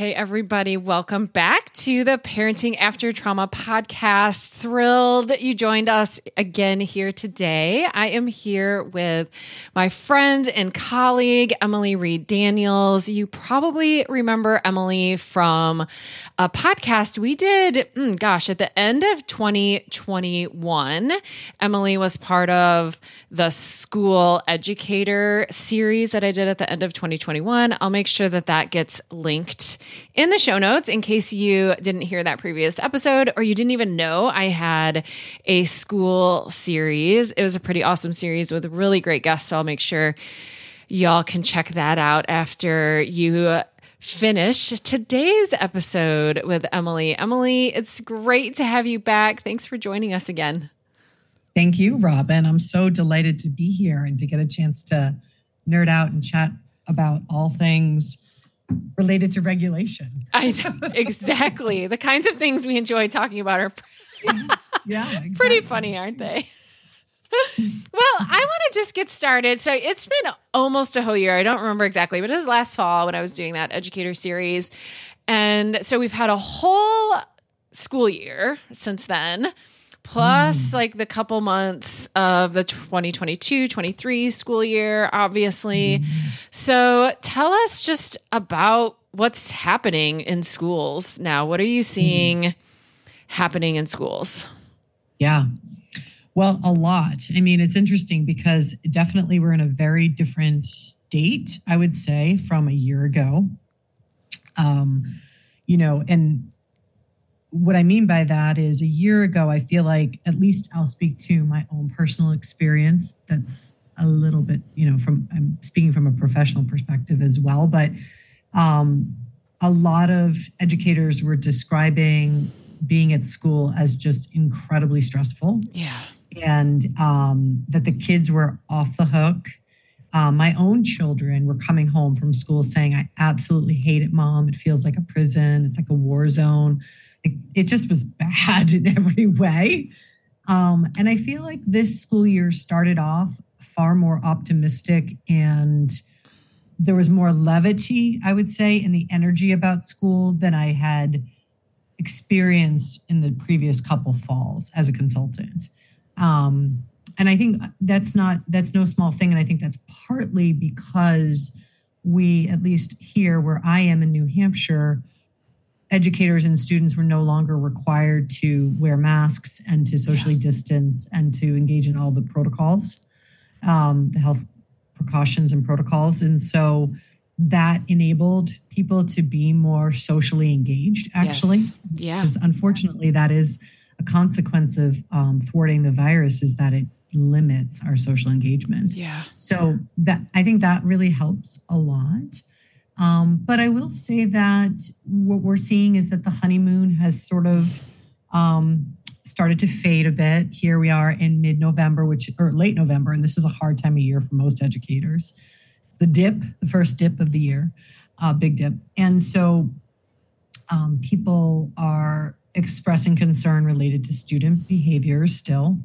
Hey, everybody, welcome back to the Parenting After Trauma podcast. Thrilled you joined us again here today. I am here with my friend and colleague, Emily Reed Daniels. You probably remember Emily from a podcast we did, mm, gosh, at the end of 2021. Emily was part of the school educator series that I did at the end of 2021. I'll make sure that that gets linked in the show notes in case you didn't hear that previous episode or you didn't even know I had a school series. It was a pretty awesome series with really great guests. So I'll make sure y'all can check that out after you finish today's episode with Emily. Emily, it's great to have you back. Thanks for joining us again. Thank you, Robin. I'm so delighted to be here and to get a chance to nerd out and chat about all things related to regulation. I know exactly the kinds of things we enjoy talking about are yeah, exactly. pretty funny, aren't they? well, I want to just get started. So it's been almost a whole year. I don't remember exactly, but it was last fall when I was doing that educator series. And so we've had a whole school year since then, plus mm. like the couple months of the 2022 23 school year, obviously. Mm. So tell us just about what's happening in schools now. What are you seeing mm. happening in schools? Yeah. Well, a lot. I mean, it's interesting because definitely we're in a very different state, I would say, from a year ago. Um, you know, and what I mean by that is a year ago, I feel like, at least I'll speak to my own personal experience. That's a little bit, you know, from I'm speaking from a professional perspective as well, but um, a lot of educators were describing being at school as just incredibly stressful. Yeah and um, that the kids were off the hook. Um, my own children were coming home from school saying, I absolutely hate it, mom. It feels like a prison. It's like a war zone. It, it just was bad in every way. Um, and I feel like this school year started off far more optimistic and there was more levity, I would say, in the energy about school than I had experienced in the previous couple falls as a consultant. Um, and I think that's not that's no small thing. And I think that's partly because we, at least here where I am in New Hampshire, educators and students were no longer required to wear masks and to socially yeah. distance and to engage in all the protocols, um, the health precautions and protocols. And so that enabled people to be more socially engaged, actually. Yes. Yeah. Because unfortunately, that is a consequence of um, thwarting the virus is that it limits our social engagement. Yeah. So that I think that really helps a lot. Um, but I will say that what we're seeing is that the honeymoon has sort of um, started to fade a bit. Here we are in mid-November, which or late November, and this is a hard time of year for most educators. It's the dip, the first dip of the year, uh, big dip, and so um, people are expressing concern related to student behaviors still,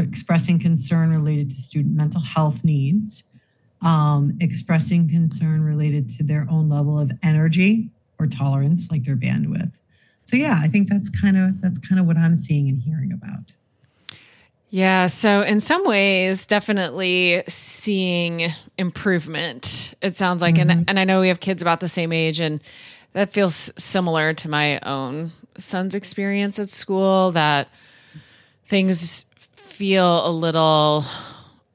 expressing concern related to student mental health needs, um, expressing concern related to their own level of energy or tolerance, like their bandwidth. So yeah, I think that's kind of that's kind of what I'm seeing and hearing about. Yeah, so in some ways, definitely seeing improvement. It sounds like, mm-hmm. and and I know we have kids about the same age, and that feels similar to my own son's experience at school that things feel a little,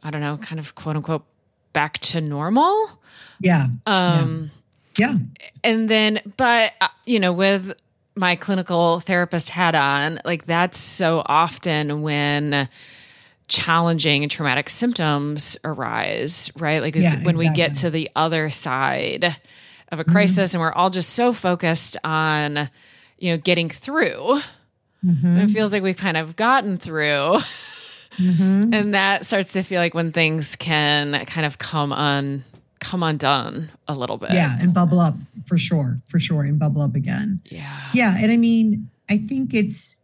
I don't know, kind of quote unquote back to normal. Yeah. Um, yeah. yeah. And then, but, uh, you know, with my clinical therapist hat on, like that's so often when challenging and traumatic symptoms arise, right? Like yeah, when exactly. we get to the other side of a crisis mm-hmm. and we're all just so focused on you know, getting through. Mm-hmm. It feels like we've kind of gotten through. Mm-hmm. and that starts to feel like when things can kind of come on come undone a little bit. Yeah, and bubble up for sure, for sure, and bubble up again. Yeah. Yeah. And I mean, I think it's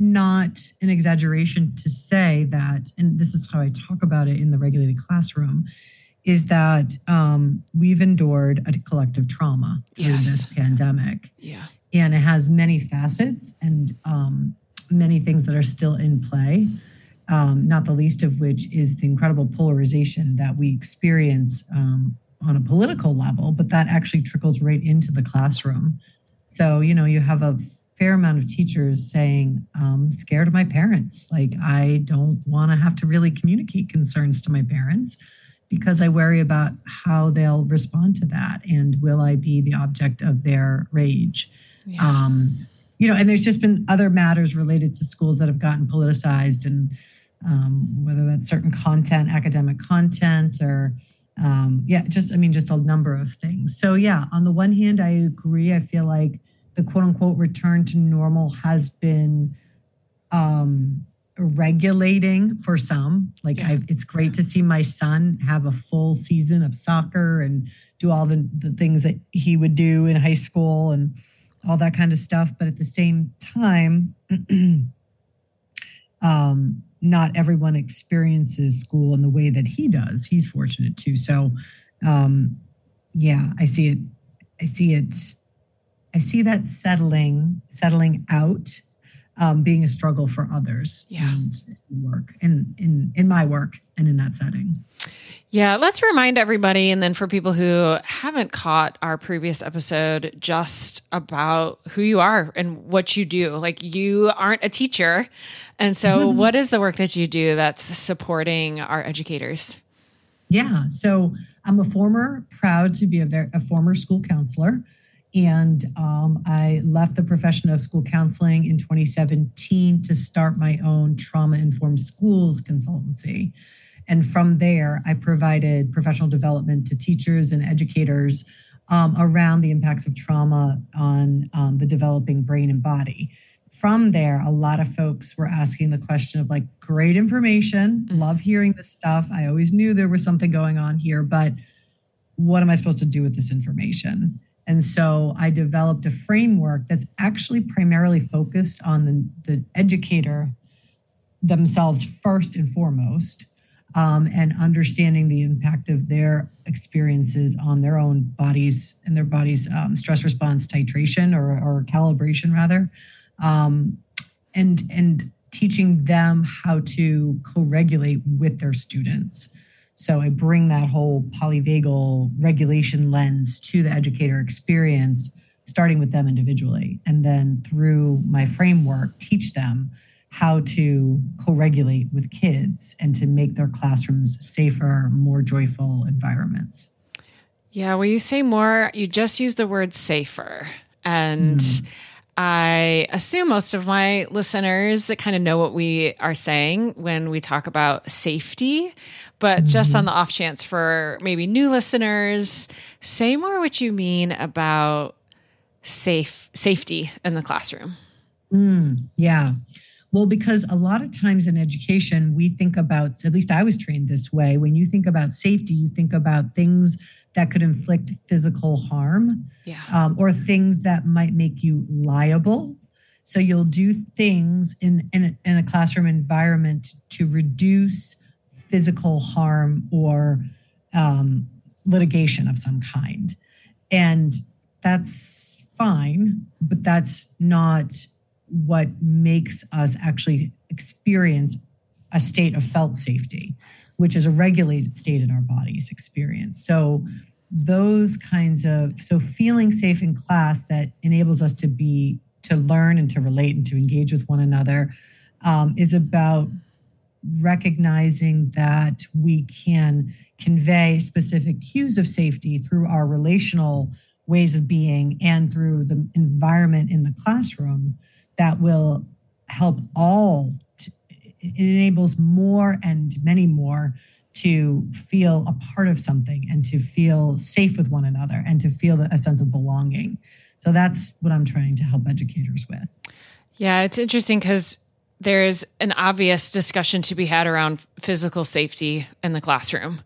not an exaggeration to say that, and this is how I talk about it in the regulated classroom, is that um, we've endured a collective trauma through Yes. this pandemic Yeah. and it has many facets and um, many things that are still in play. Um, not the least of which is the incredible polarization that we experience um, on a political level, but that actually trickles right into the classroom. So, you know, you have a fair amount of teachers saying, I'm scared of my parents. Like, I don't want to have to really communicate concerns to my parents because I worry about how they'll respond to that. And will I be the object of their rage? Yeah. um, you know, and there's just been other matters related to schools that have gotten politicized, and um, whether that's certain content, academic content, or um, yeah, just I mean, just a number of things. So yeah, on the one hand, I agree. I feel like the quote unquote return to normal has been um, regulating for some. Like Yeah. I, it's great to see my son have a full season of soccer and do all the, the things that he would do in high school and all that kind of stuff. But at the same time, um, not everyone experiences school in the way that he does. He's fortunate too. So, um, yeah, I see it. I see it. I see that settling, settling out, um, being a struggle for others. Yeah. and work in in in my work and in that setting. Yeah, let's remind everybody, and then for people who haven't caught our previous episode, just about who you are and what you do. Like, you aren't a teacher. And so, what is the work that you do that's supporting our educators? Yeah. So I'm a former, proud to be a, ver- a former school counselor. And um, I left the profession of school counseling in 2017 to start my own trauma informed schools consultancy. And from there, I provided professional development to teachers and educators um, around the impacts of trauma on um, the developing brain and body. From there, a lot of folks were asking the question of like, great information, Mhm. love hearing this stuff. I always knew there was something going on here, but what am I supposed to do with this information? And so I developed a framework that's actually primarily focused on the, the educator themselves first and foremost, um, and understanding the impact of their experiences on their own bodies and their body's um, stress response titration or, or calibration, rather, um, and and teaching them how to co-regulate with their students. So I bring that whole polyvagal regulation lens to the educator experience, starting with them individually, and then through my framework, teach them how to co-regulate with kids and to make their classrooms safer, more joyful environments. Yeah, when you say more, you just use the word safer. And Mm. I assume most of my listeners kind of know what we are saying when we talk about safety. But just Mhm. on the off chance for maybe new listeners, say more what you mean about safe safety in the classroom. Mm, yeah. Well, because a lot of times in education, we think about, at least I was trained this way, when you think about safety, you think about things that could inflict physical harm Yeah. um, or things that might make you liable. So you'll do things in, in, a, in a classroom environment to reduce physical harm or um, litigation of some kind. And that's fine, but that's not what makes us actually experience a state of felt safety, which is a regulated state in our bodies experience. So those kinds of so feeling safe in class that enables us to be to learn and to relate and to engage with one another um, is about recognizing that we can convey specific cues of safety through our relational ways of being and through the environment in the classroom that will help all to, it enables more and many more to feel a part of something and to feel safe with one another and to feel a sense of belonging. So that's what i'm trying to help educators with. Yeah, it's interesting because there's an obvious discussion to be had around physical safety in the classroom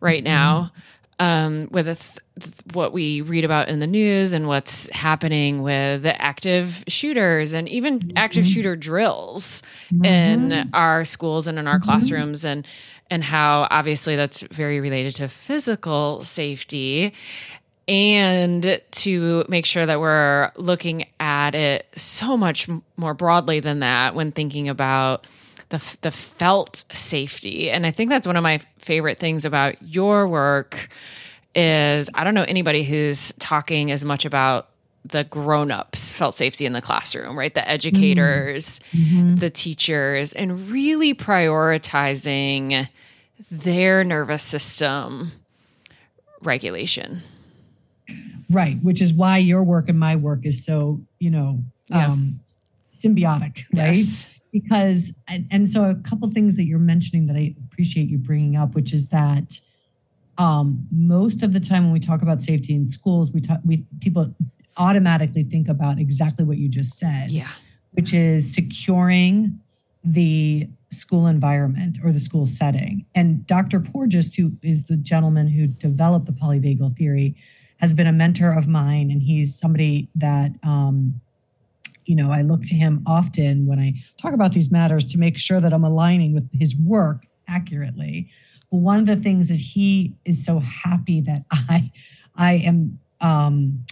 right mm-hmm. now um, with th- th- what we read about in the news and what's happening with the active shooters and even active Mhm. shooter drills Mhm. in our schools and in our Mhm. classrooms and and how obviously that's very related to physical safety and to make sure that we're looking at it so much more broadly than that when thinking about the the felt safety. And I think that's one of my favorite things about your work is I don't know anybody who's talking as much about the grown-ups felt safety in the classroom, right? The educators, mm-hmm. the teachers and really prioritizing their nervous system regulation. Right, which is why your work and my work is so, you know, yeah. um, symbiotic, right? Yes. Because, and, and so a couple things that you're mentioning that I appreciate you bringing up, which is that um, most of the time when we talk about safety in schools, we talk, we people automatically think about exactly what you just said, yeah, which is securing the school environment or the school setting. And Dr. Porges, who is the gentleman who developed the polyvagal theory, has been a mentor of mine, and he's somebody that um, you know I look to him often when I talk about these matters to make sure that I'm aligning with his work accurately. But one of the things that he is so happy that I I am um,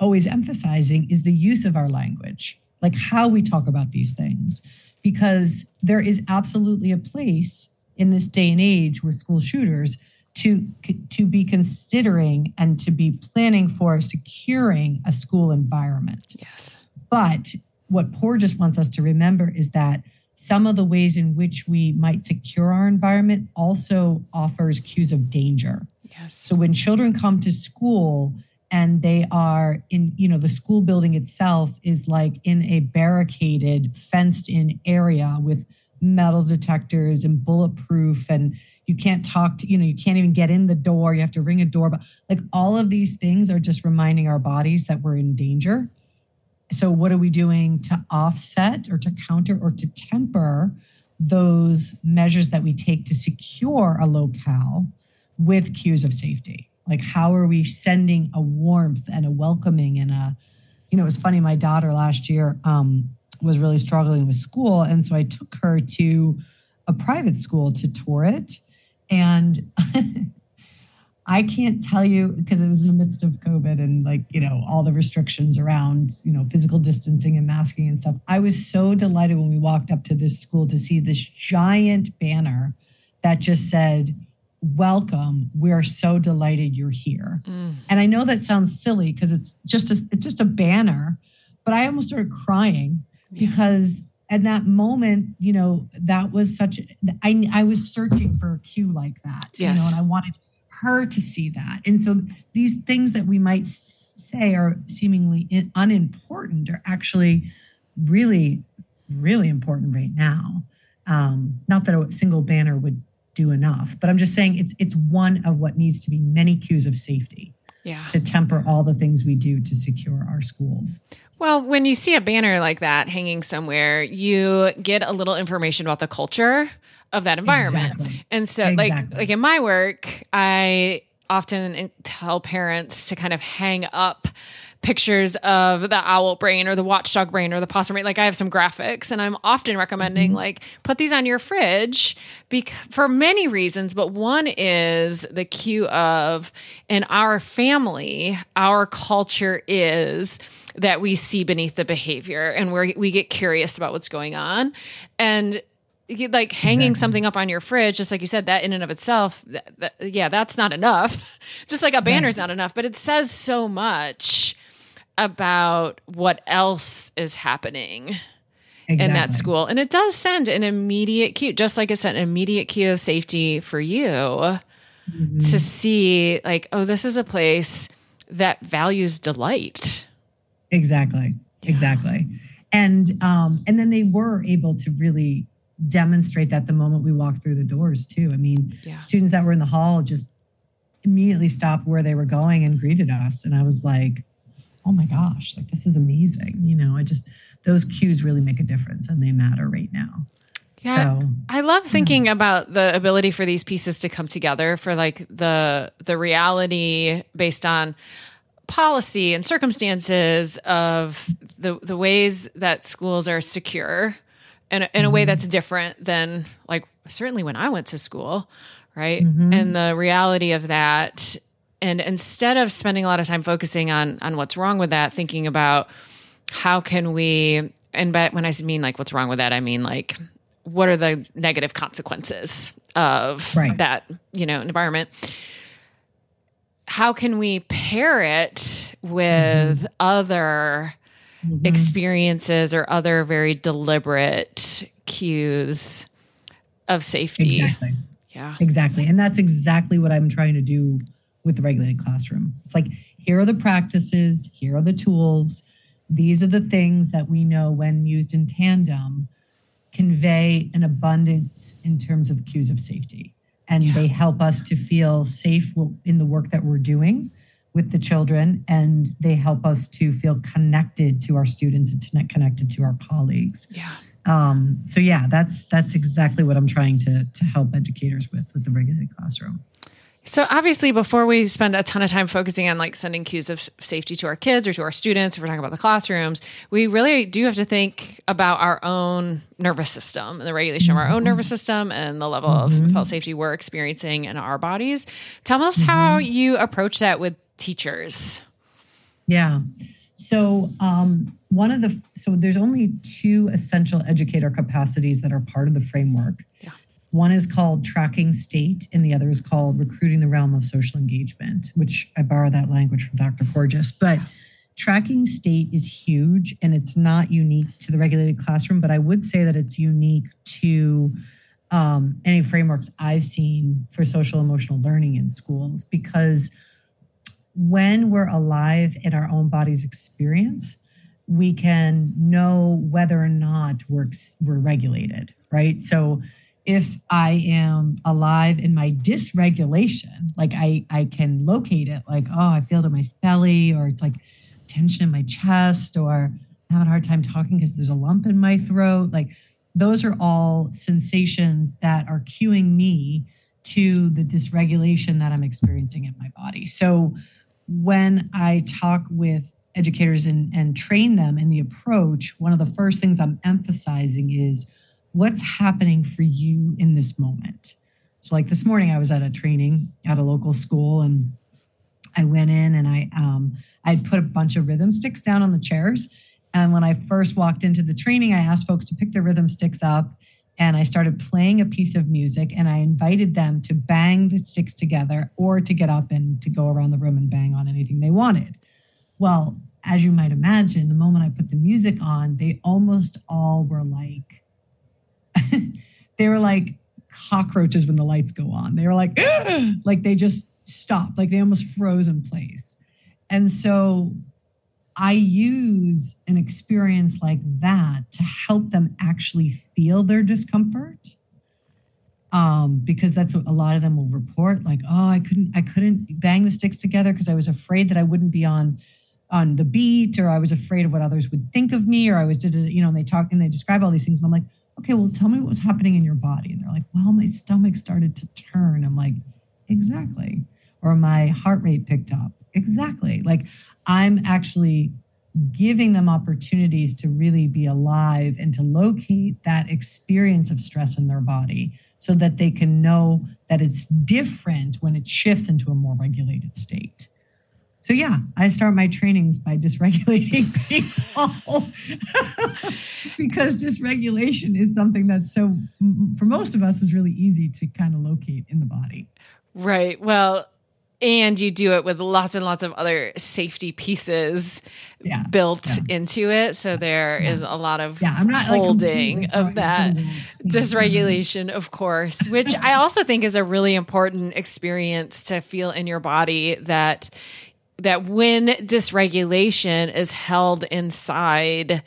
always emphasizing is the use of our language, like how we talk about these things, because there is absolutely a place in this day and age with school shooters to to be considering and to be planning for securing a school environment. Yes. But what Porges wants us to remember is that some of the ways in which we might secure our environment also offers cues of danger. Yes. So when children come to school and they are in, you know, the school building itself is like in a barricaded, fenced in area with metal detectors and bulletproof and you can't talk to you know you can't even get in the door you have to ring a doorbell like all of these things are just reminding our bodies that we're in danger so what are we doing to offset or to counter or to temper those measures that we take to secure a locale with cues of safety? Like how are we sending a warmth and a welcoming and a you know it was funny my daughter last year um, was really struggling with school and so i took her to a private school to tour it and I can't tell you because it was in the midst of COVID and like, you know, all the restrictions around, you know, physical distancing and masking and stuff. I was so delighted when we walked up to this school to see this giant banner that just said, Welcome. We're so delighted you're here. Mm. And I know that sounds silly because it's just a it's just a banner, but I almost started crying yeah. because at that moment you know that was such i i was searching for a cue like that yes. you know and i wanted her to see that. And so these things that we might say are seemingly unimportant are actually really really important right now. Um, not that a single banner would do enough but i'm just saying it's it's one of what needs to be many cues of safety yeah. to temper all the things we do to secure our schools. Well, when you see a banner like that hanging somewhere, you get a little information about the culture of that environment. Exactly. And so exactly. like like in my work, I often tell parents to kind of hang up pictures of the owl brain or the watchdog brain or the possum brain. Like I have some graphics and I'm often recommending mm-hmm. like put these on your fridge bec- for many reasons. But one is the cue of in our family, our culture is that we see beneath the behavior and where we get curious about what's going on. And like hanging exactly. something up on your fridge just like you said that in and of itself that, that, yeah that's not enough just like a banner's not enough but it says so much about what else is happening exactly. in that school and it does send an immediate cue just like it sent an immediate cue of safety for you mm-hmm. to see like oh this is a place that values delight Exactly. Yeah. Exactly. And um, and then they were able to really demonstrate that the moment we walked through the doors too. I mean, yeah. students that were in the hall just immediately stopped where they were going and greeted us. And I was like, oh my gosh, like this is amazing. You know, I just those cues really make a difference and they matter right now. Yeah, so, I love thinking yeah. about the ability for these pieces to come together for like the the reality based on policy and circumstances of the the ways that schools are secure in a, in a way mm-hmm. that's different than like certainly when I went to school, right? Mm-hmm. And the reality of that and instead of spending a lot of time focusing on on what's wrong with that, thinking about how can we and but when I mean like what's wrong with that, I mean like what are the negative consequences of Right. that, you know, environment. How can we pair it with mm-hmm. other Mhm. experiences or other very deliberate cues of safety? Exactly. Yeah. Exactly. And that's exactly what I'm trying to do with the regulated classroom. It's like, here are the practices, here are the tools. These are the things that we know when used in tandem convey an abundance in terms of cues of safety. And Yeah. they help us to feel safe in the work that we're doing with the children. And they help us to feel connected to our students and to connected to our colleagues. Yeah. Um, so yeah, that's that's exactly what I'm trying to to help educators with with the regulated classroom. So obviously, before we spend a ton of time focusing on like sending cues of safety to our kids or to our students, if we're talking about the classrooms, we really do have to think about our own nervous system and the regulation of our own nervous mm-hmm. system and the level of mm-hmm. felt safety we're experiencing in our bodies. Tell us how mm-hmm. you approach that with teachers. Yeah. So um, one of the so there's only two essential educator capacities that are part of the framework. Yeah. One is called tracking state, and the other is called recruiting the realm of social engagement, which I borrow that language from Dr. Porges. But tracking state is huge and it's not unique to the regulated classroom, but I would say that it's unique to um, any frameworks I've seen for social emotional learning in schools because when we're alive in our own body's experience, we can know whether or not we're, we're regulated, right? So if I am alive in my dysregulation, like I, I can locate it, like, oh, I feel it in my belly, or it's like tension in my chest, or I'm having a hard time talking because there's a lump in my throat. Like those are all sensations that are cueing me to the dysregulation that I'm experiencing in my body. So when I talk with educators and, and train them in the approach, one of the first things I'm emphasizing is what's happening for you in this moment. So, like this morning, I was at a training at a local school, and I went in and I um, I put a bunch of rhythm sticks down on the chairs. And when I first walked into the training, I asked folks to pick their rhythm sticks up, and I started playing a piece of music, and I invited them to bang the sticks together or to get up and to go around the room and bang on anything they wanted. Well, as you might imagine, the moment I put the music on, they almost all were like, they were like cockroaches when the lights go on. They were like, like they just stopped, like they almost froze in place. And so I use an experience like that to help them actually feel their discomfort. Um, because that's what a lot of them will report, like, oh, I couldn't, I couldn't bang the sticks together because I was afraid that I wouldn't be on on the beat, or I was afraid of what others would think of me, or I was, did you know, and they talk and they describe all these things. And I'm like, okay, well, tell me what was happening in your body. And they're like, well, my stomach started to turn. I'm like, exactly. Or my heart rate picked up. Exactly. Like I'm actually giving them opportunities to really be alive and to locate that experience of stress in their body so that they can know that it's different when it shifts into a more regulated state. So yeah, I start my trainings by dysregulating people because dysregulation is something that's so for most of us is really easy to kind of locate in the body. Right. Well, and you do it with lots and lots of other safety pieces Yeah, built yeah. into it. So there is Yeah. a lot of Yeah, I'm not holding throwing of that wolves. dysregulation, of course, which I also think is a really important experience to feel in your body that that when dysregulation is held inside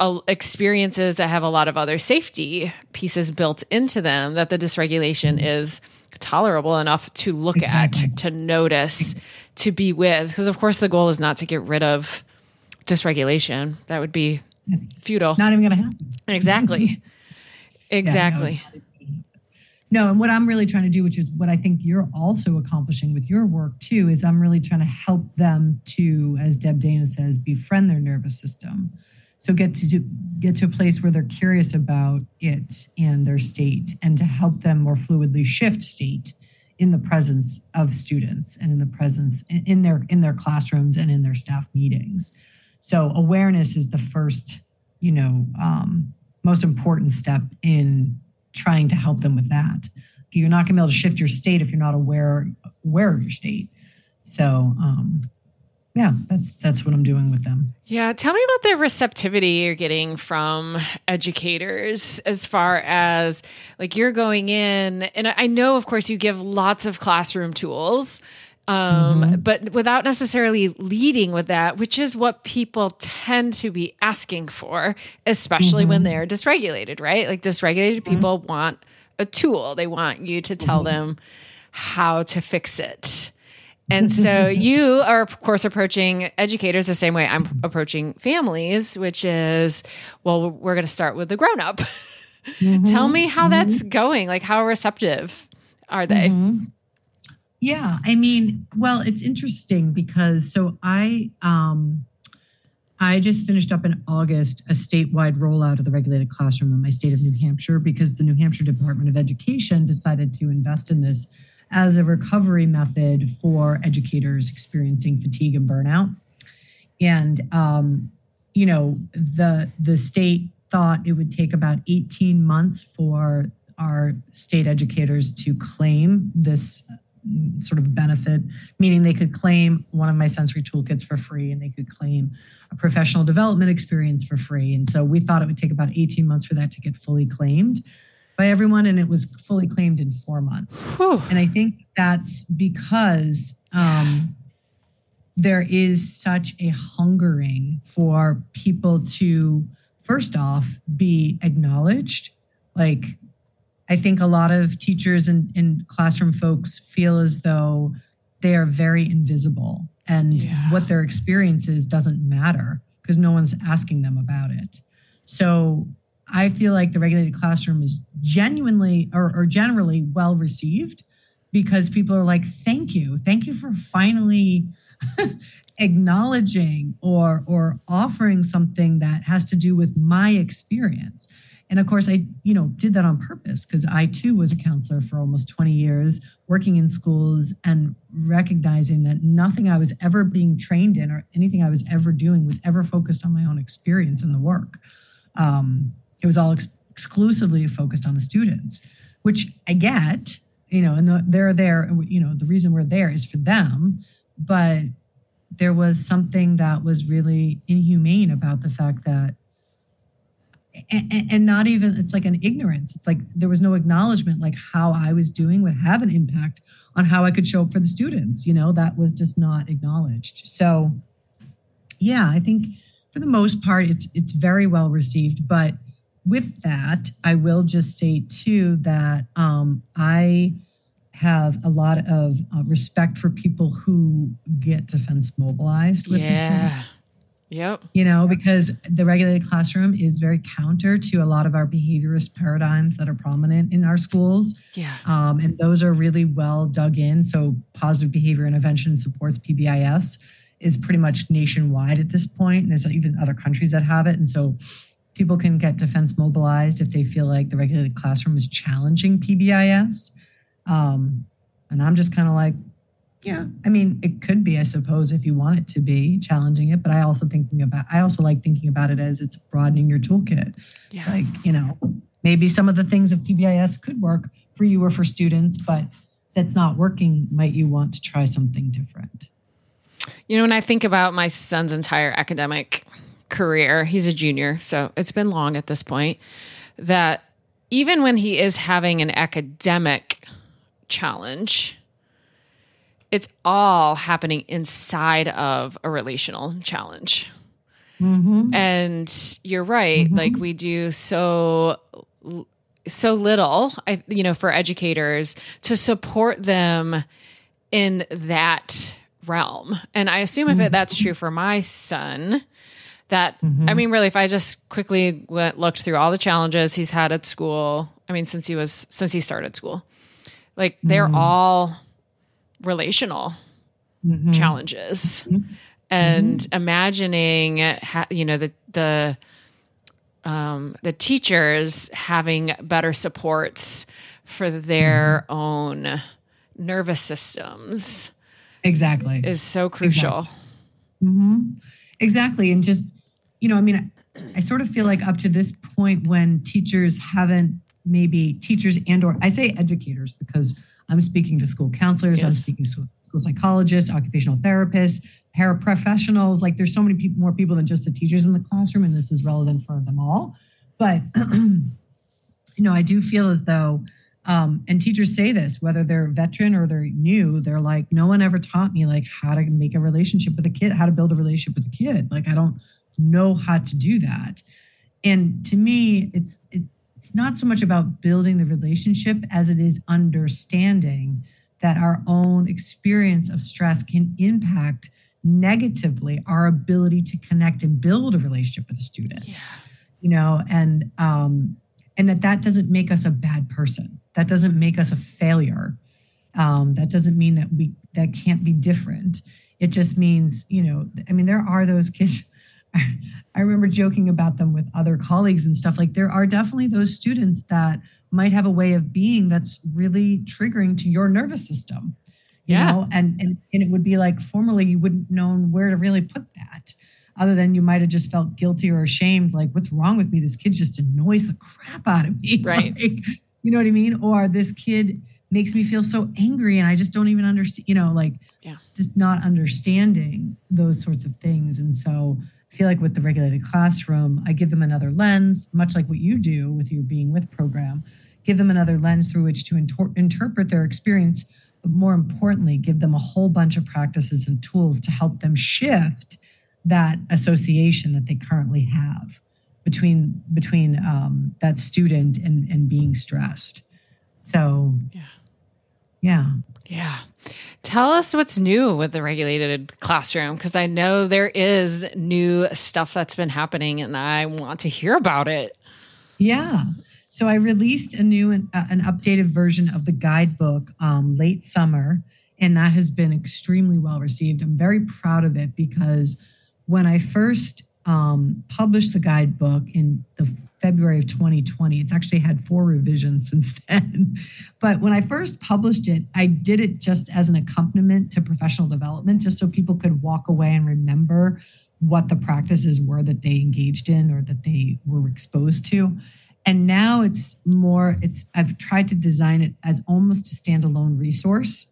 uh, experiences that have a lot of other safety pieces built into them that the dysregulation is tolerable enough to look Exactly. at to notice to be with because of course the goal is not to get rid of dysregulation that would be futile Not even going to happen. exactly Yeah, exactly it's not even gonna happen. No, and what I'm really trying to do, which is what I think you're also accomplishing with your work too, is I'm really trying to help them to, as Deb Dana says, befriend their nervous system So get to do, get to a place where they're curious about it and their state, and to help them more fluidly shift state in the presence of students and in the presence in their in their classrooms and in their staff meetings. So awareness is the first, you know, um, most important step in trying to help them with that. You're not going to be able to shift your state if you're not aware aware of your state. So um, yeah, that's that's what I'm doing with them. Yeah, tell me about the receptivity you're getting from educators as far as like you're going in and I know of course you give lots of classroom tools um, mm-hmm. but without necessarily leading with that, which is what people tend to be asking for, especially mm-hmm. when they're dysregulated, right? Like dysregulated mm-hmm. people want a tool. They want you to tell mm-hmm. them how to fix it. And so you are, of course, approaching educators the same way I'm approaching families, which is, well, we're going to start with the grown up. Mm-hmm. Tell me how mm-hmm. that's going. Like, how receptive are they? Mm-hmm. Yeah, I mean, well, it's interesting because so I, um, I just finished up in August a statewide rollout of the regulated classroom in my state of New Hampshire because the New Hampshire Department of Education decided to invest in this as a recovery method for educators experiencing fatigue and burnout. And um, you know, the the state thought it would take about 18 months for our state educators to claim this sort of benefit, meaning they could claim one of my sensory toolkits for free and they could claim a professional development experience for free. And so we thought it would take about 18 months for that to get fully claimed by everyone, and it was fully claimed in four months. Whew. And I think that's because um, there is such a hungering for people to, first off, be acknowledged. Like, I think a lot of teachers and, and classroom folks feel as though they are very invisible and yeah. what their experience is doesn't matter because no one's asking them about it. So I feel like the regulated classroom is genuinely or, or generally well received because people are like, thank you. Thank you for finally acknowledging or or offering something that has to do with my experience. And of course, I, you know, did that on purpose because I too was a counselor for almost 20 years, working in schools and recognizing that nothing I was ever being trained in or anything I was ever doing was ever focused on my own experience in the work. Um, it was all ex- exclusively focused on the students, which I get, you know, and the, they're there, you know, the reason we're there is for them. But there was something that was really inhumane about the fact that and, and, not even it's like an ignorance it's like there was no acknowledgement like how i was doing would have an impact on how i could show up for the students you know that was just not acknowledged so yeah i think for the most part it's it's very well received but with that, I will just say too that um, I have a lot of uh, respect for people who get defense mobilized with yeah. these things. Yep. You know, because the regulated classroom is very counter to a lot of our behaviorist paradigms that are prominent in our schools. Yeah. Um, and those are really well dug in. So, positive behavior intervention supports PBIS is pretty much nationwide at this point. And there's even other countries that have it. And so, people can get defense mobilized if they feel like the regulated classroom is challenging PBIS. Um, and I'm just kind of like, yeah, I mean, it could be, I suppose, if you want it to be challenging it. But I also thinking about, I also like thinking about it as it's broadening your toolkit. Yeah. It's like, you know, maybe some of the things of PBIS could work for you or for students, but that's not working. Might you want to try something different? You know, when I think about my son's entire academic career, he's a junior, so it's been long at this point, that even when he is having an academic challenge, it's all happening inside of a relational challenge. Mm-hmm. And you're right, mm-hmm. like we do so so little, I you know, for educators to support them in that realm. And I assume if it, that's true for my son, that mm-hmm. I mean, really, if I just quickly went, looked through all the challenges he's had at school, I mean, since he was since he started school, like they're mm-hmm. all relational mm-hmm. challenges, mm-hmm. and mm-hmm. imagining, you know, the the um, the teachers having better supports for their mm-hmm. own nervous systems. Exactly. Is so crucial. Exactly. Mm-hmm. exactly. And just, you know, I mean, I, sort of feel like up to this point when teachers haven't maybe teachers and or I say educators because I'm speaking to school counselors, yes. I'm speaking to school psychologists, occupational therapists, paraprofessionals. Like there's so many people, more people than just the teachers in the classroom, and this is relevant for them all. But you know, I do feel as though, um, and teachers say this, whether they're veteran or they're new, they're like, no one ever taught me like how to make a relationship with a kid, how to build a relationship with a kid. Like I don't know how to do that. And to me, it's it, it's not so much about building the relationship as it is understanding that our own experience of stress can impact negatively our ability to connect and build a relationship with a student yeah. you know and um and that that doesn't make us a bad person that doesn't make us a failure um that doesn't mean that we that can't be different it just means you know i mean there are those kids I remember joking about them with other colleagues and stuff. Like there are definitely those students that might have a way of being that's really triggering to your nervous system. You yeah. know, and, and and it would be like formerly you wouldn't known where to really put that, other than you might have just felt guilty or ashamed, like, what's wrong with me? This kid just annoys the crap out of me. Right. Like, you know what I mean? Or this kid makes me feel so angry and I just don't even understand, you know, like yeah. just not understanding those sorts of things. And so feel like with the regulated classroom, I give them another lens, much like what you do with your being with program, give them another lens through which to inter- interpret their experience, but more importantly, give them a whole bunch of practices and tools to help them shift that association that they currently have between between um, that student and and being stressed. So, yeah, yeah. Yeah. Tell us what's new with the regulated classroom because I know there is new stuff that's been happening and I want to hear about it. Yeah. So I released a new uh, an updated version of the guidebook um, late summer, and that has been extremely well received. I'm very proud of it because when I first um, published the guidebook in the February of 2020. It's actually had four revisions since then. but when I first published it, I did it just as an accompaniment to professional development, just so people could walk away and remember what the practices were that they engaged in or that they were exposed to. And now it's more, it's I've tried to design it as almost a standalone resource.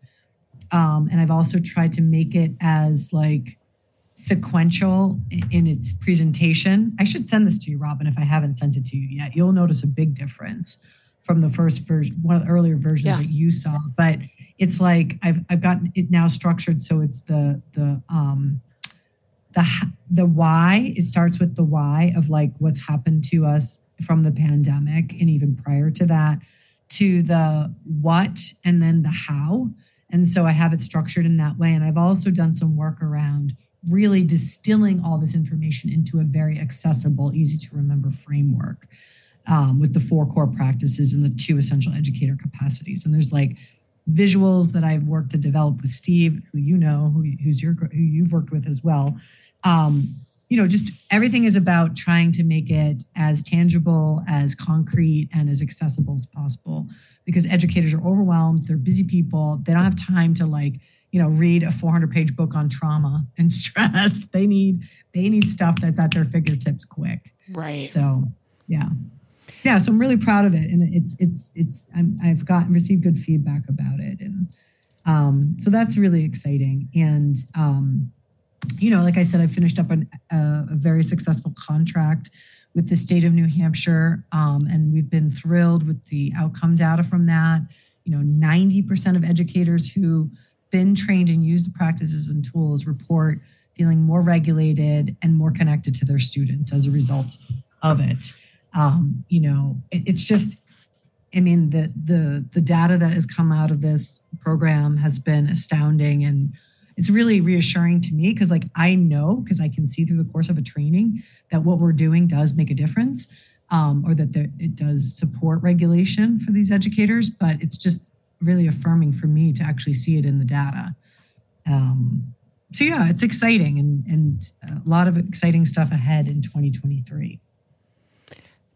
Um, and I've also tried to make it as like sequential in its presentation. I should send this to you, Robin, if I haven't sent it to you yet. You'll notice a big difference from the first version, one of the earlier versions yeah. that you saw. But it's like I've I've gotten it now structured so it's the the um the the why. It starts with the why of like what's happened to us from the pandemic and even prior to that to the what and then the how. And so I have it structured in that way. And I've also done some work around really distilling all this information into a very accessible, easy to remember framework um, with the four core practices and the two essential educator capacities. And there's like visuals that I've worked to develop with Steve, who you know, who, who's your who you've worked with as well. Um, you know, just everything is about trying to make it as tangible, as concrete, and as accessible as possible. Because educators are overwhelmed, they're busy people, they don't have time to like you know read a 400 page book on trauma and stress. They need they need stuff that's at their fingertips quick. Right. So yeah. Yeah so i'm really proud of it and it's it's it's i have gotten received good feedback about it and um, so that's really exciting. And um, you know like i said i finished up an, a, a, very successful contract with the state of new hampshire um, and we've been thrilled with the outcome data from that. You know 90% of educators who been trained and used the practices and tools report feeling more regulated and more connected to their students as a result of it. Um, you know, it, it's just, I mean, the the the data that has come out of this program has been astounding and it's really reassuring to me because like I know because I can see through the course of a training that what we're doing does make a difference. Um, or that there, it does support regulation for these educators, but it's just really affirming for me to actually see it in the data. Um, so yeah, it's exciting and and a lot of exciting stuff ahead in 2023.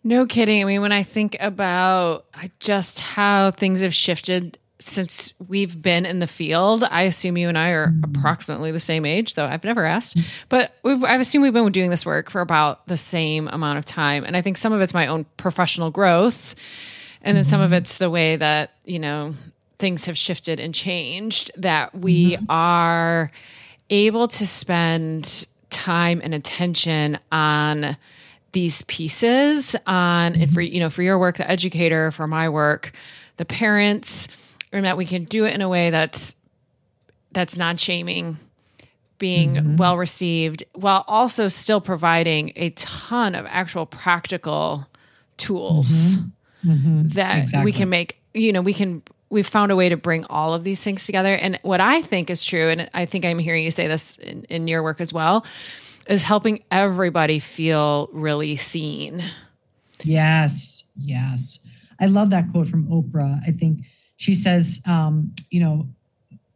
No kidding. I mean, when I think about just how things have shifted since we've been in the field, I assume you and I are mm-hmm. approximately the same age, though I've never asked. But I assume we've been doing this work for about the same amount of time. And I think some of it's my own professional growth. And then some of mm-hmm. it's the way that, you know, things have shifted and changed, that we mm-hmm. are able to spend time and attention on these pieces on mm-hmm. for you know for your work the educator for my work the parents and that we can do it in a way that's that's non-shaming being mm-hmm. well received while also still providing a ton of actual practical tools mm-hmm. Mm-hmm. that exactly. we can make you know we can we've found a way to bring all of these things together and what i think is true and i think i'm hearing you say this in, in your work as well is helping everybody feel really seen yes yes i love that quote from oprah i think she says, um, you know,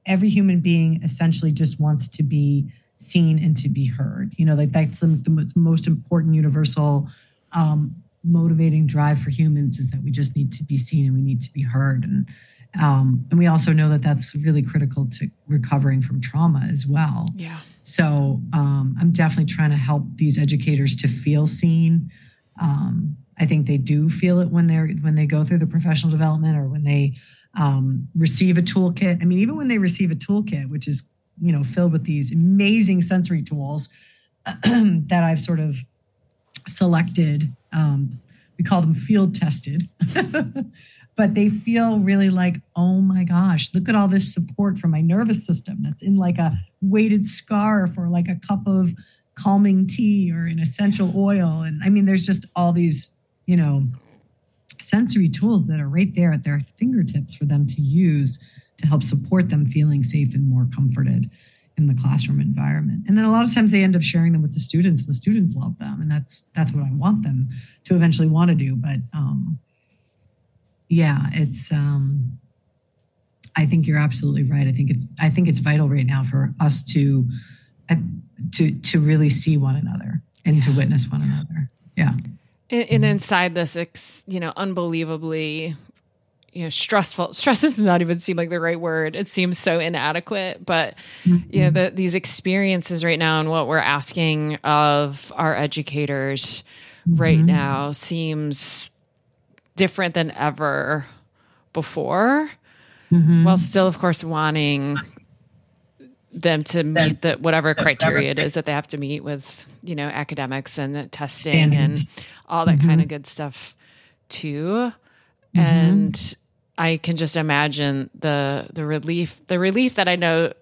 every human being essentially just wants to be seen and to be heard. You know, like that's the, the most important universal um, motivating drive for humans is that we just need to be seen and we need to be heard. And um, and we also know that that's really critical to recovering from trauma as well. Yeah. So um, I'm definitely trying to help these educators to feel seen. Um, I think they do feel it when they're when they go through the professional development or when they um, receive a toolkit. I mean, even when they receive a toolkit, which is you know filled with these amazing sensory tools that I've sort of selected. Um, we call them field tested. but they feel really like, oh my gosh, look at all this support from my nervous system that's in like a weighted scarf or like a cup of calming tea or an essential oil. And I mean, there's just all these, you know, sensory tools that are right there at their fingertips for them to use to help support them feeling safe and more comforted in the classroom environment. And then a lot of times they end up sharing them with the students. And the students love them, and that's that's what I want them to eventually want to do. But um, yeah, it's. Um, I think you're absolutely right. I think it's I think it's vital right now for us to uh, to to really see one another and yeah. to witness one another. Yeah. And, and inside this, you know, unbelievably you know stressful stress does not even seem like the right word it seems so inadequate but mm-hmm. you know the, these experiences right now and what we're asking of our educators mm-hmm. right now seems different than ever before mm-hmm. while still of course wanting them to meet the whatever criteria it is that they have to meet with you know academics and testing and all that mm-hmm. kind of good stuff too mm-hmm. and i can just imagine the the relief the relief that i know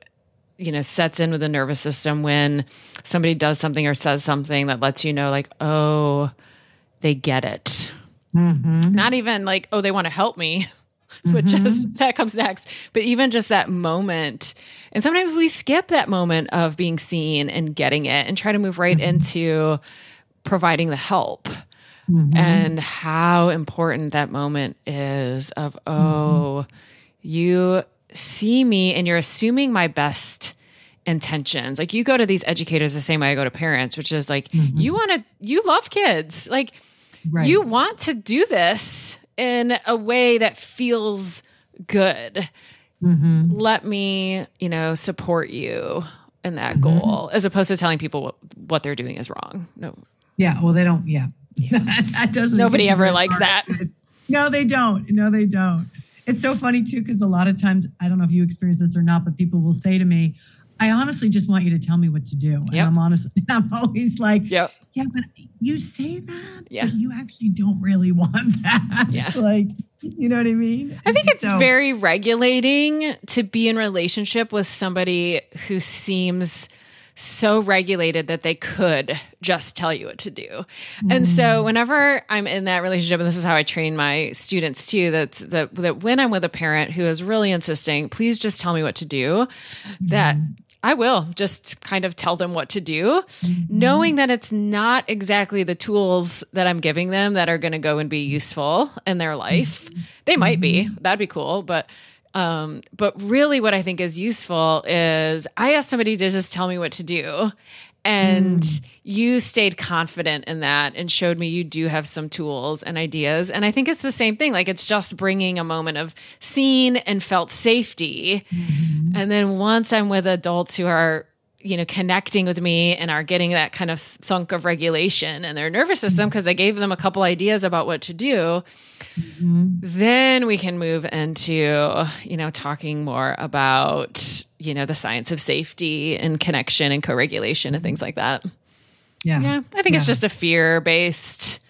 you know sets in with the nervous system when somebody does something or says something that lets you know like oh they get it mm-hmm. not even like oh they want to help me which mm-hmm. is that comes next. But even just that moment, and sometimes we skip that moment of being seen and getting it and try to move right mm-hmm. into providing the help. Mm-hmm. And how important that moment is of, mm-hmm. oh, you see me and you're assuming my best intentions. Like you go to these educators the same way I go to parents, which is like, mm-hmm. you want to, you love kids. Like, right. you want to do this in a way that feels good. Mm-hmm. Let me, you know, support you in that mm-hmm. goal as opposed to telling people what, what they're doing is wrong. No. Yeah. Well, they don't. Yeah. yeah. that doesn't. Nobody ever likes that. No, they don't. No, they don't. It's so funny too, because a lot of times, I don't know if you experience this or not, but people will say to me, I honestly just want you to tell me what to do. Yep. And I'm honest, I'm always like, yep. yeah, but you say that, yeah. but you actually don't really want that. Yeah. It's like, you know what I mean? I think it's so, very regulating to be in relationship with somebody who seems so regulated that they could just tell you what to do. Mm. And so mm. whenever I'm in that relationship, and this is how I train my students too, that's that that when I'm with a parent who is really insisting, please just tell me what to do, mm. that I will just kind of tell them what to do, mm-hmm. knowing that it's not exactly the tools that I'm giving them that are going to go and be useful in their life. Mm-hmm. They might be, mm-hmm. that'd be cool, but Um, but really, what I think is useful is I asked somebody to just tell me what to do. And mm. you stayed confident in that and showed me you do have some tools and ideas. And I think it's the same thing. Like it's just bringing a moment of seen and felt safety. Mm-hmm. And then once I'm with adults who are you know connecting with me and are getting that kind of thunk of regulation in their nervous system because mm-hmm. I gave them a couple ideas about what to do mm-hmm. then we can move into you know talking more about you know the science of safety and connection and co-regulation and things like that yeah yeah I think yeah. it's just a fear based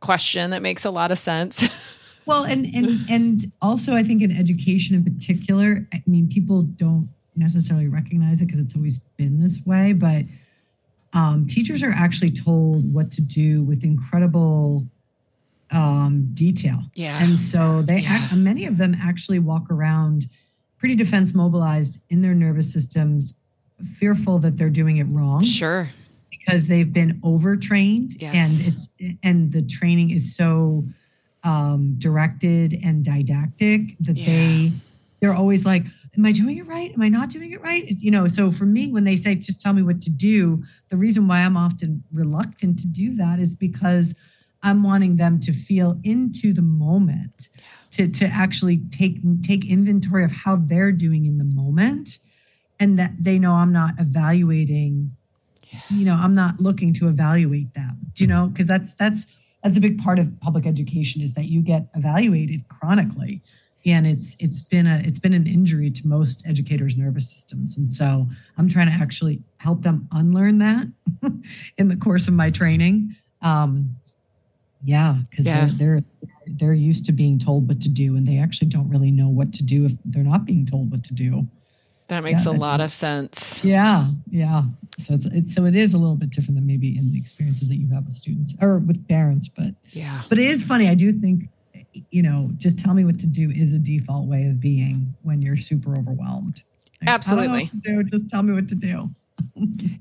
question that makes a lot of sense well and and and also I think in education in particular I mean people don't necessarily recognize it because it's always been this way, but um, teachers are actually told what to do with incredible um, detail. Yeah. And so they, yeah. many of them actually walk around pretty defense mobilized in their nervous systems, fearful that they're doing it wrong. Sure. Because they've been overtrained yes. and it's, and the training is so um, directed and didactic that yeah. they, they're always like, am I doing it right? Am I not doing it right? you know, so for me, when they say, just tell me what to do, the reason why I'm often reluctant to do that is because I'm wanting them to feel into the moment, to, to actually take, take inventory of how they're doing in the moment and that they know I'm not evaluating, you know, I'm not looking to evaluate them, do you know? Because that's, that's, that's a big part of public education is that you get evaluated chronically and it's it's been a it's been an injury to most educators nervous systems and so i'm trying to actually help them unlearn that in the course of my training um yeah because yeah. they're, they're they're used to being told what to do and they actually don't really know what to do if they're not being told what to do that makes yeah, a lot of sense yeah yeah so it's, it's so it is a little bit different than maybe in the experiences that you have with students or with parents but yeah but it is funny i do think you know, just tell me what to do is a default way of being when you're super overwhelmed. Like, Absolutely. do, just tell me what to do.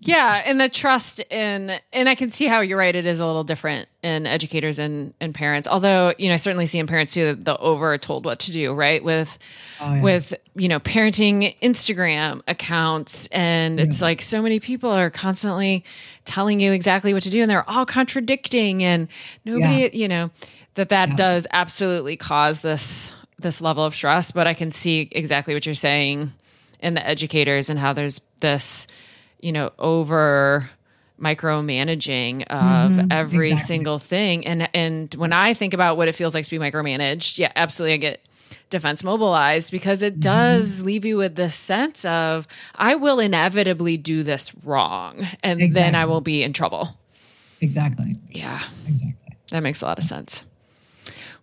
Yeah, and the trust in and I can see how you're right. It is a little different in educators and and parents. Although you know, I certainly see in parents too the over told what to do. Right with oh, yeah. with you know parenting Instagram accounts, and yeah. it's like so many people are constantly telling you exactly what to do, and they're all contradicting, and nobody yeah. you know that that does absolutely cause this this level of stress but i can see exactly what you're saying in the educators and how there's this you know over micromanaging of mm-hmm, every exactly. single thing and and when i think about what it feels like to be micromanaged yeah absolutely i get defense mobilized because it mm-hmm. does mm-hmm. leave you with this sense of i will inevitably do this wrong and exactly. then i will be in trouble exactly yeah exactly that makes a lot of sense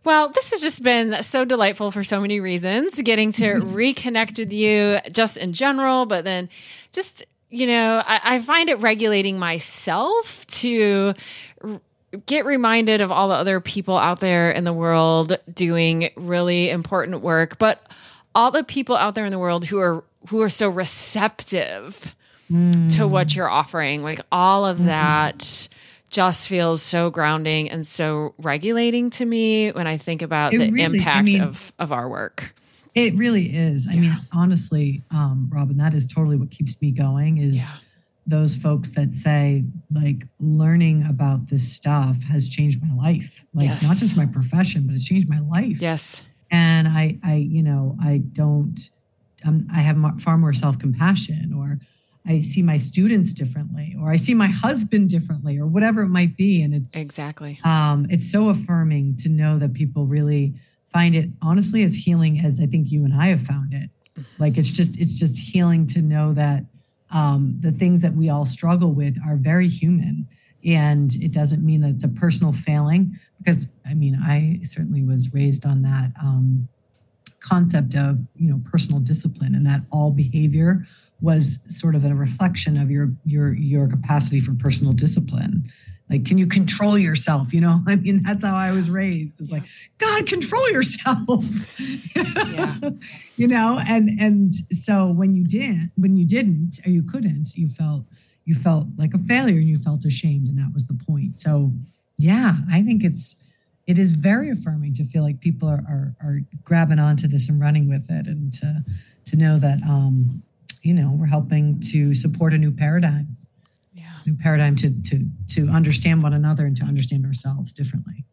well, this has just been so delightful for so many reasons, getting to reconnect with you just in general, but then just, you know, I, I find it regulating myself to r- get reminded of all the other people out there in the world doing really important work, but all the people out there in the world who are who are so receptive mm. to what you're offering, like all of mm-hmm. that just feels so grounding and so regulating to me when I think about it the really, impact I mean, of of our work. It really is. Yeah. I mean, honestly, um, Robin, that is totally what keeps me going. Is yeah. those folks that say like learning about this stuff has changed my life, like yes. not just my profession, but it's changed my life. Yes. And I, I, you know, I don't. Um, I have far more self compassion, or I see my students differently or I see my husband differently or whatever it might be and it's Exactly. Um it's so affirming to know that people really find it honestly as healing as I think you and I have found it. Mm-hmm. Like it's just it's just healing to know that um the things that we all struggle with are very human and it doesn't mean that it's a personal failing because I mean I certainly was raised on that um concept of, you know, personal discipline and that all behavior was sort of a reflection of your your your capacity for personal discipline like can you control yourself you know i mean that's how i was raised it's yeah. like god control yourself yeah. you know and and so when you didn't when you didn't or you couldn't you felt you felt like a failure and you felt ashamed and that was the point so yeah i think it's it is very affirming to feel like people are, are, are grabbing onto this and running with it and to, to know that, um, you know, we're helping to support a new paradigm. New paradigm to, to, to understand one another and to understand ourselves differently.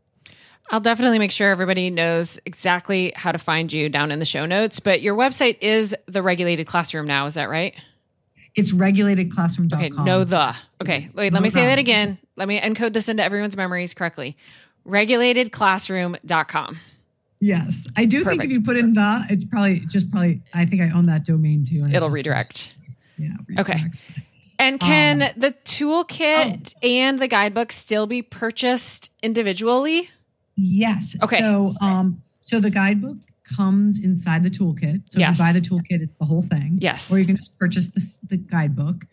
I'll definitely make sure everybody knows exactly how to find you down in the show notes. But your website is the regulated classroom now. Is that right? It's regulatedclassroom.com. Okay, no the. Okay, wait, No let me say the. that again. Let me encode this into everyone's memories correctly. Regulatedclassroom.com. Yes, I do think if you put in the, it's probably just probably. I think I own that domain too. it It'll just- redirect. Yeah. Okay. And can Um, the toolkit and the guidebook still be purchased individually? Yes. Okay. So, um, so the guidebook comes inside the toolkit. So Yes. if you buy the toolkit, it's the whole thing. Yes. Or you can just purchase this, the guidebook.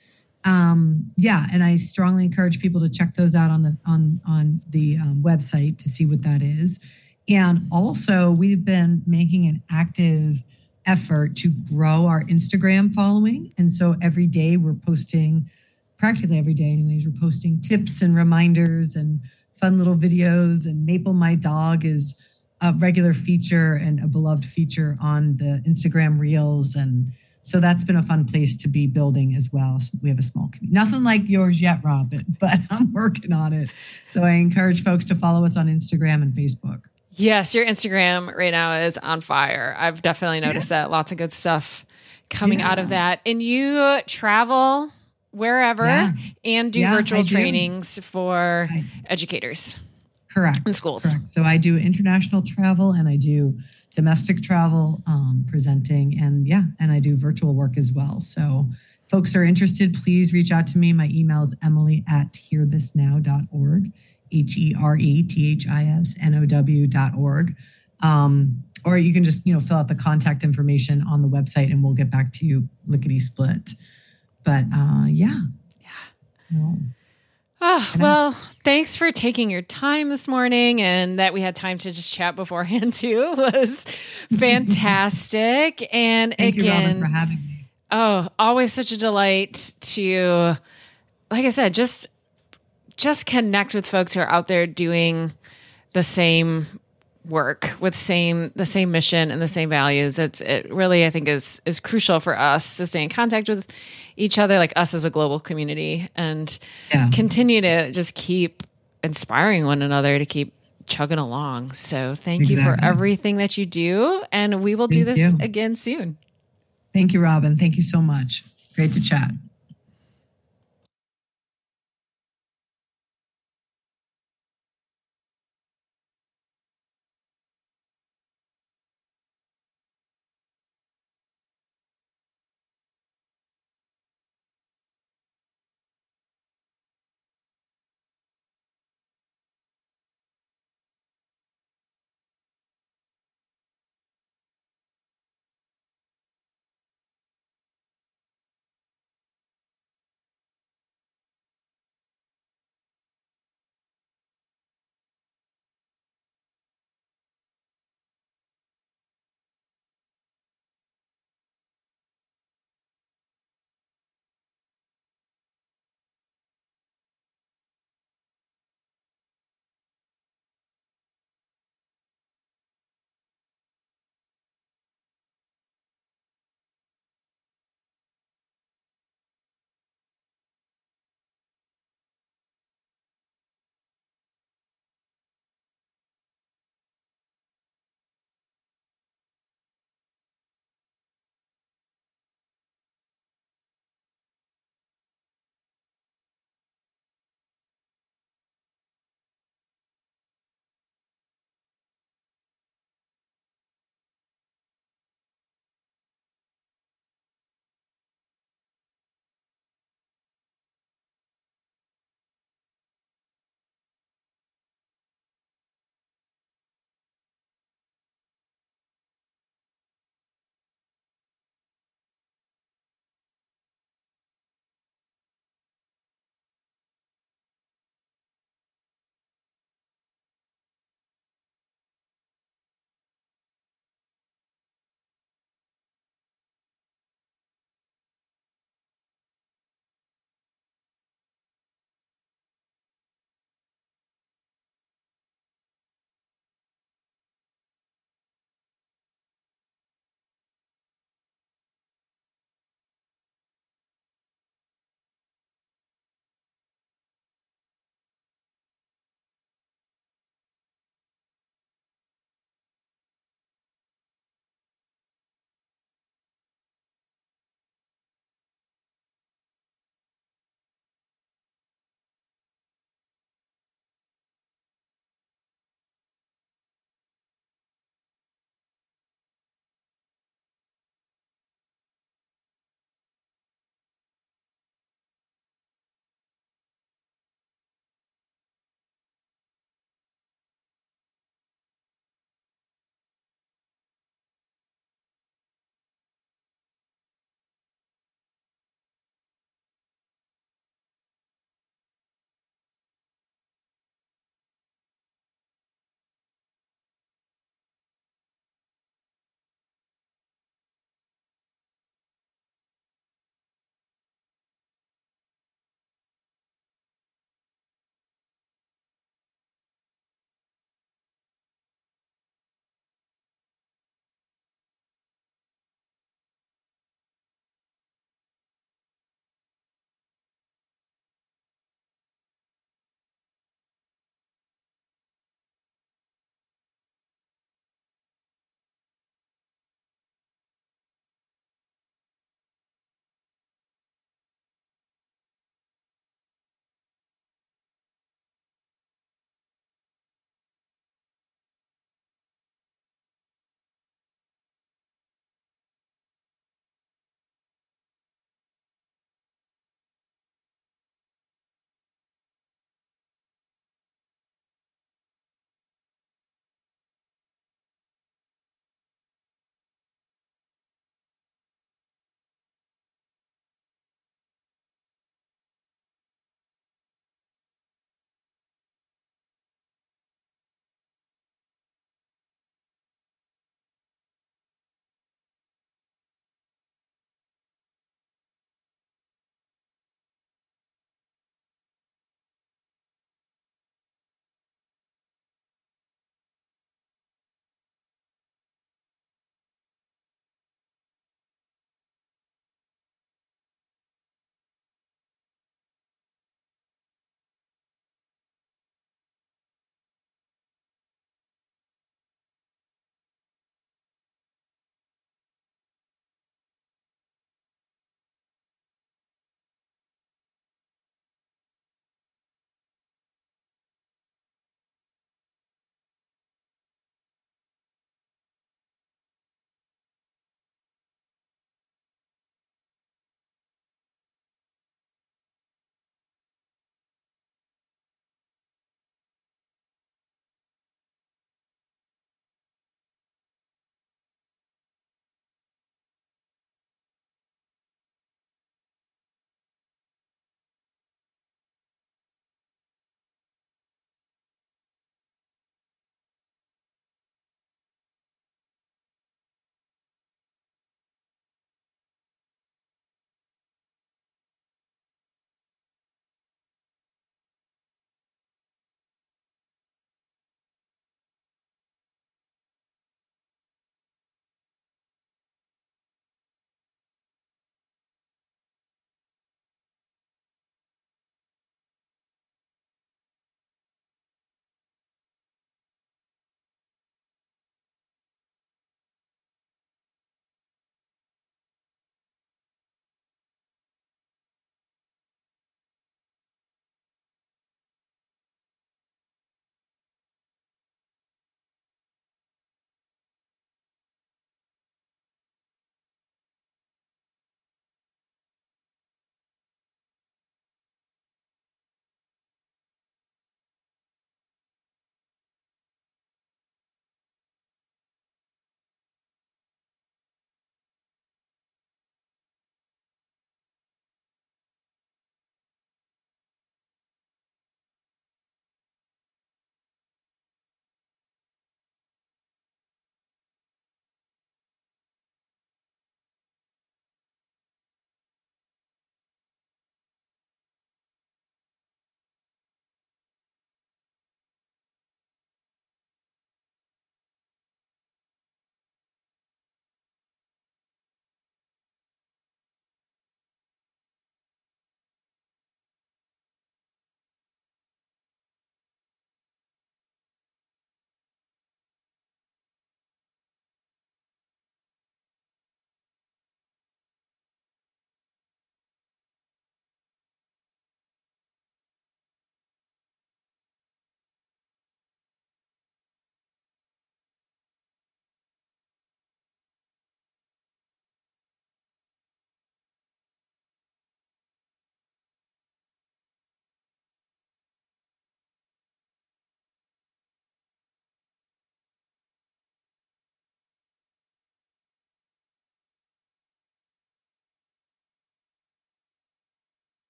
Um, yeah, and I strongly encourage people to check those out on the on on the um, website to see what that is. And also, we've been making an active effort to grow our Instagram following. And so every day we're posting, practically every day, anyways, we're posting tips and reminders and fun little videos. And Maple, my dog, is a regular feature and a beloved feature on the Instagram Reels. And so that's been a fun place to be building as well. So we have a small community. Nothing like yours yet, Robin, but I'm working on it. So I encourage folks to follow us on Instagram and Facebook. Yes, your Instagram right now is on fire. I've definitely noticed that. Lots of good stuff coming out of that. And you travel wherever Yeah. and do Yeah, I virtual do. trainings for I- educators Correct. in schools. Correct. So I do international travel and I do domestic travel um, presenting and yeah, and I do virtual work as well. So folks are interested, please reach out to me. My email is emily at herethisnow.org, H E R E T H I S N O W dot org. Um, or you can just, you know, fill out the contact information on the website and we'll get back to you lickety split. But uh, yeah. Yeah. So, Oh, And I- well, thanks for taking your time this morning and that we had time to just chat beforehand too was fantastic. And thank you, Robin, again, for having me. Oh, always such a delight to like I said, just just connect with folks who are out there doing the same work with same the same mission and the same values. It's it really I think is is crucial for us to stay in contact with each other, like us as a global community, and Yeah. continue to just keep inspiring one another to keep chugging along. So thank you for everything that you do. And we will do this you. again soon. Thank you, Robin. Thank you so much. Great to chat.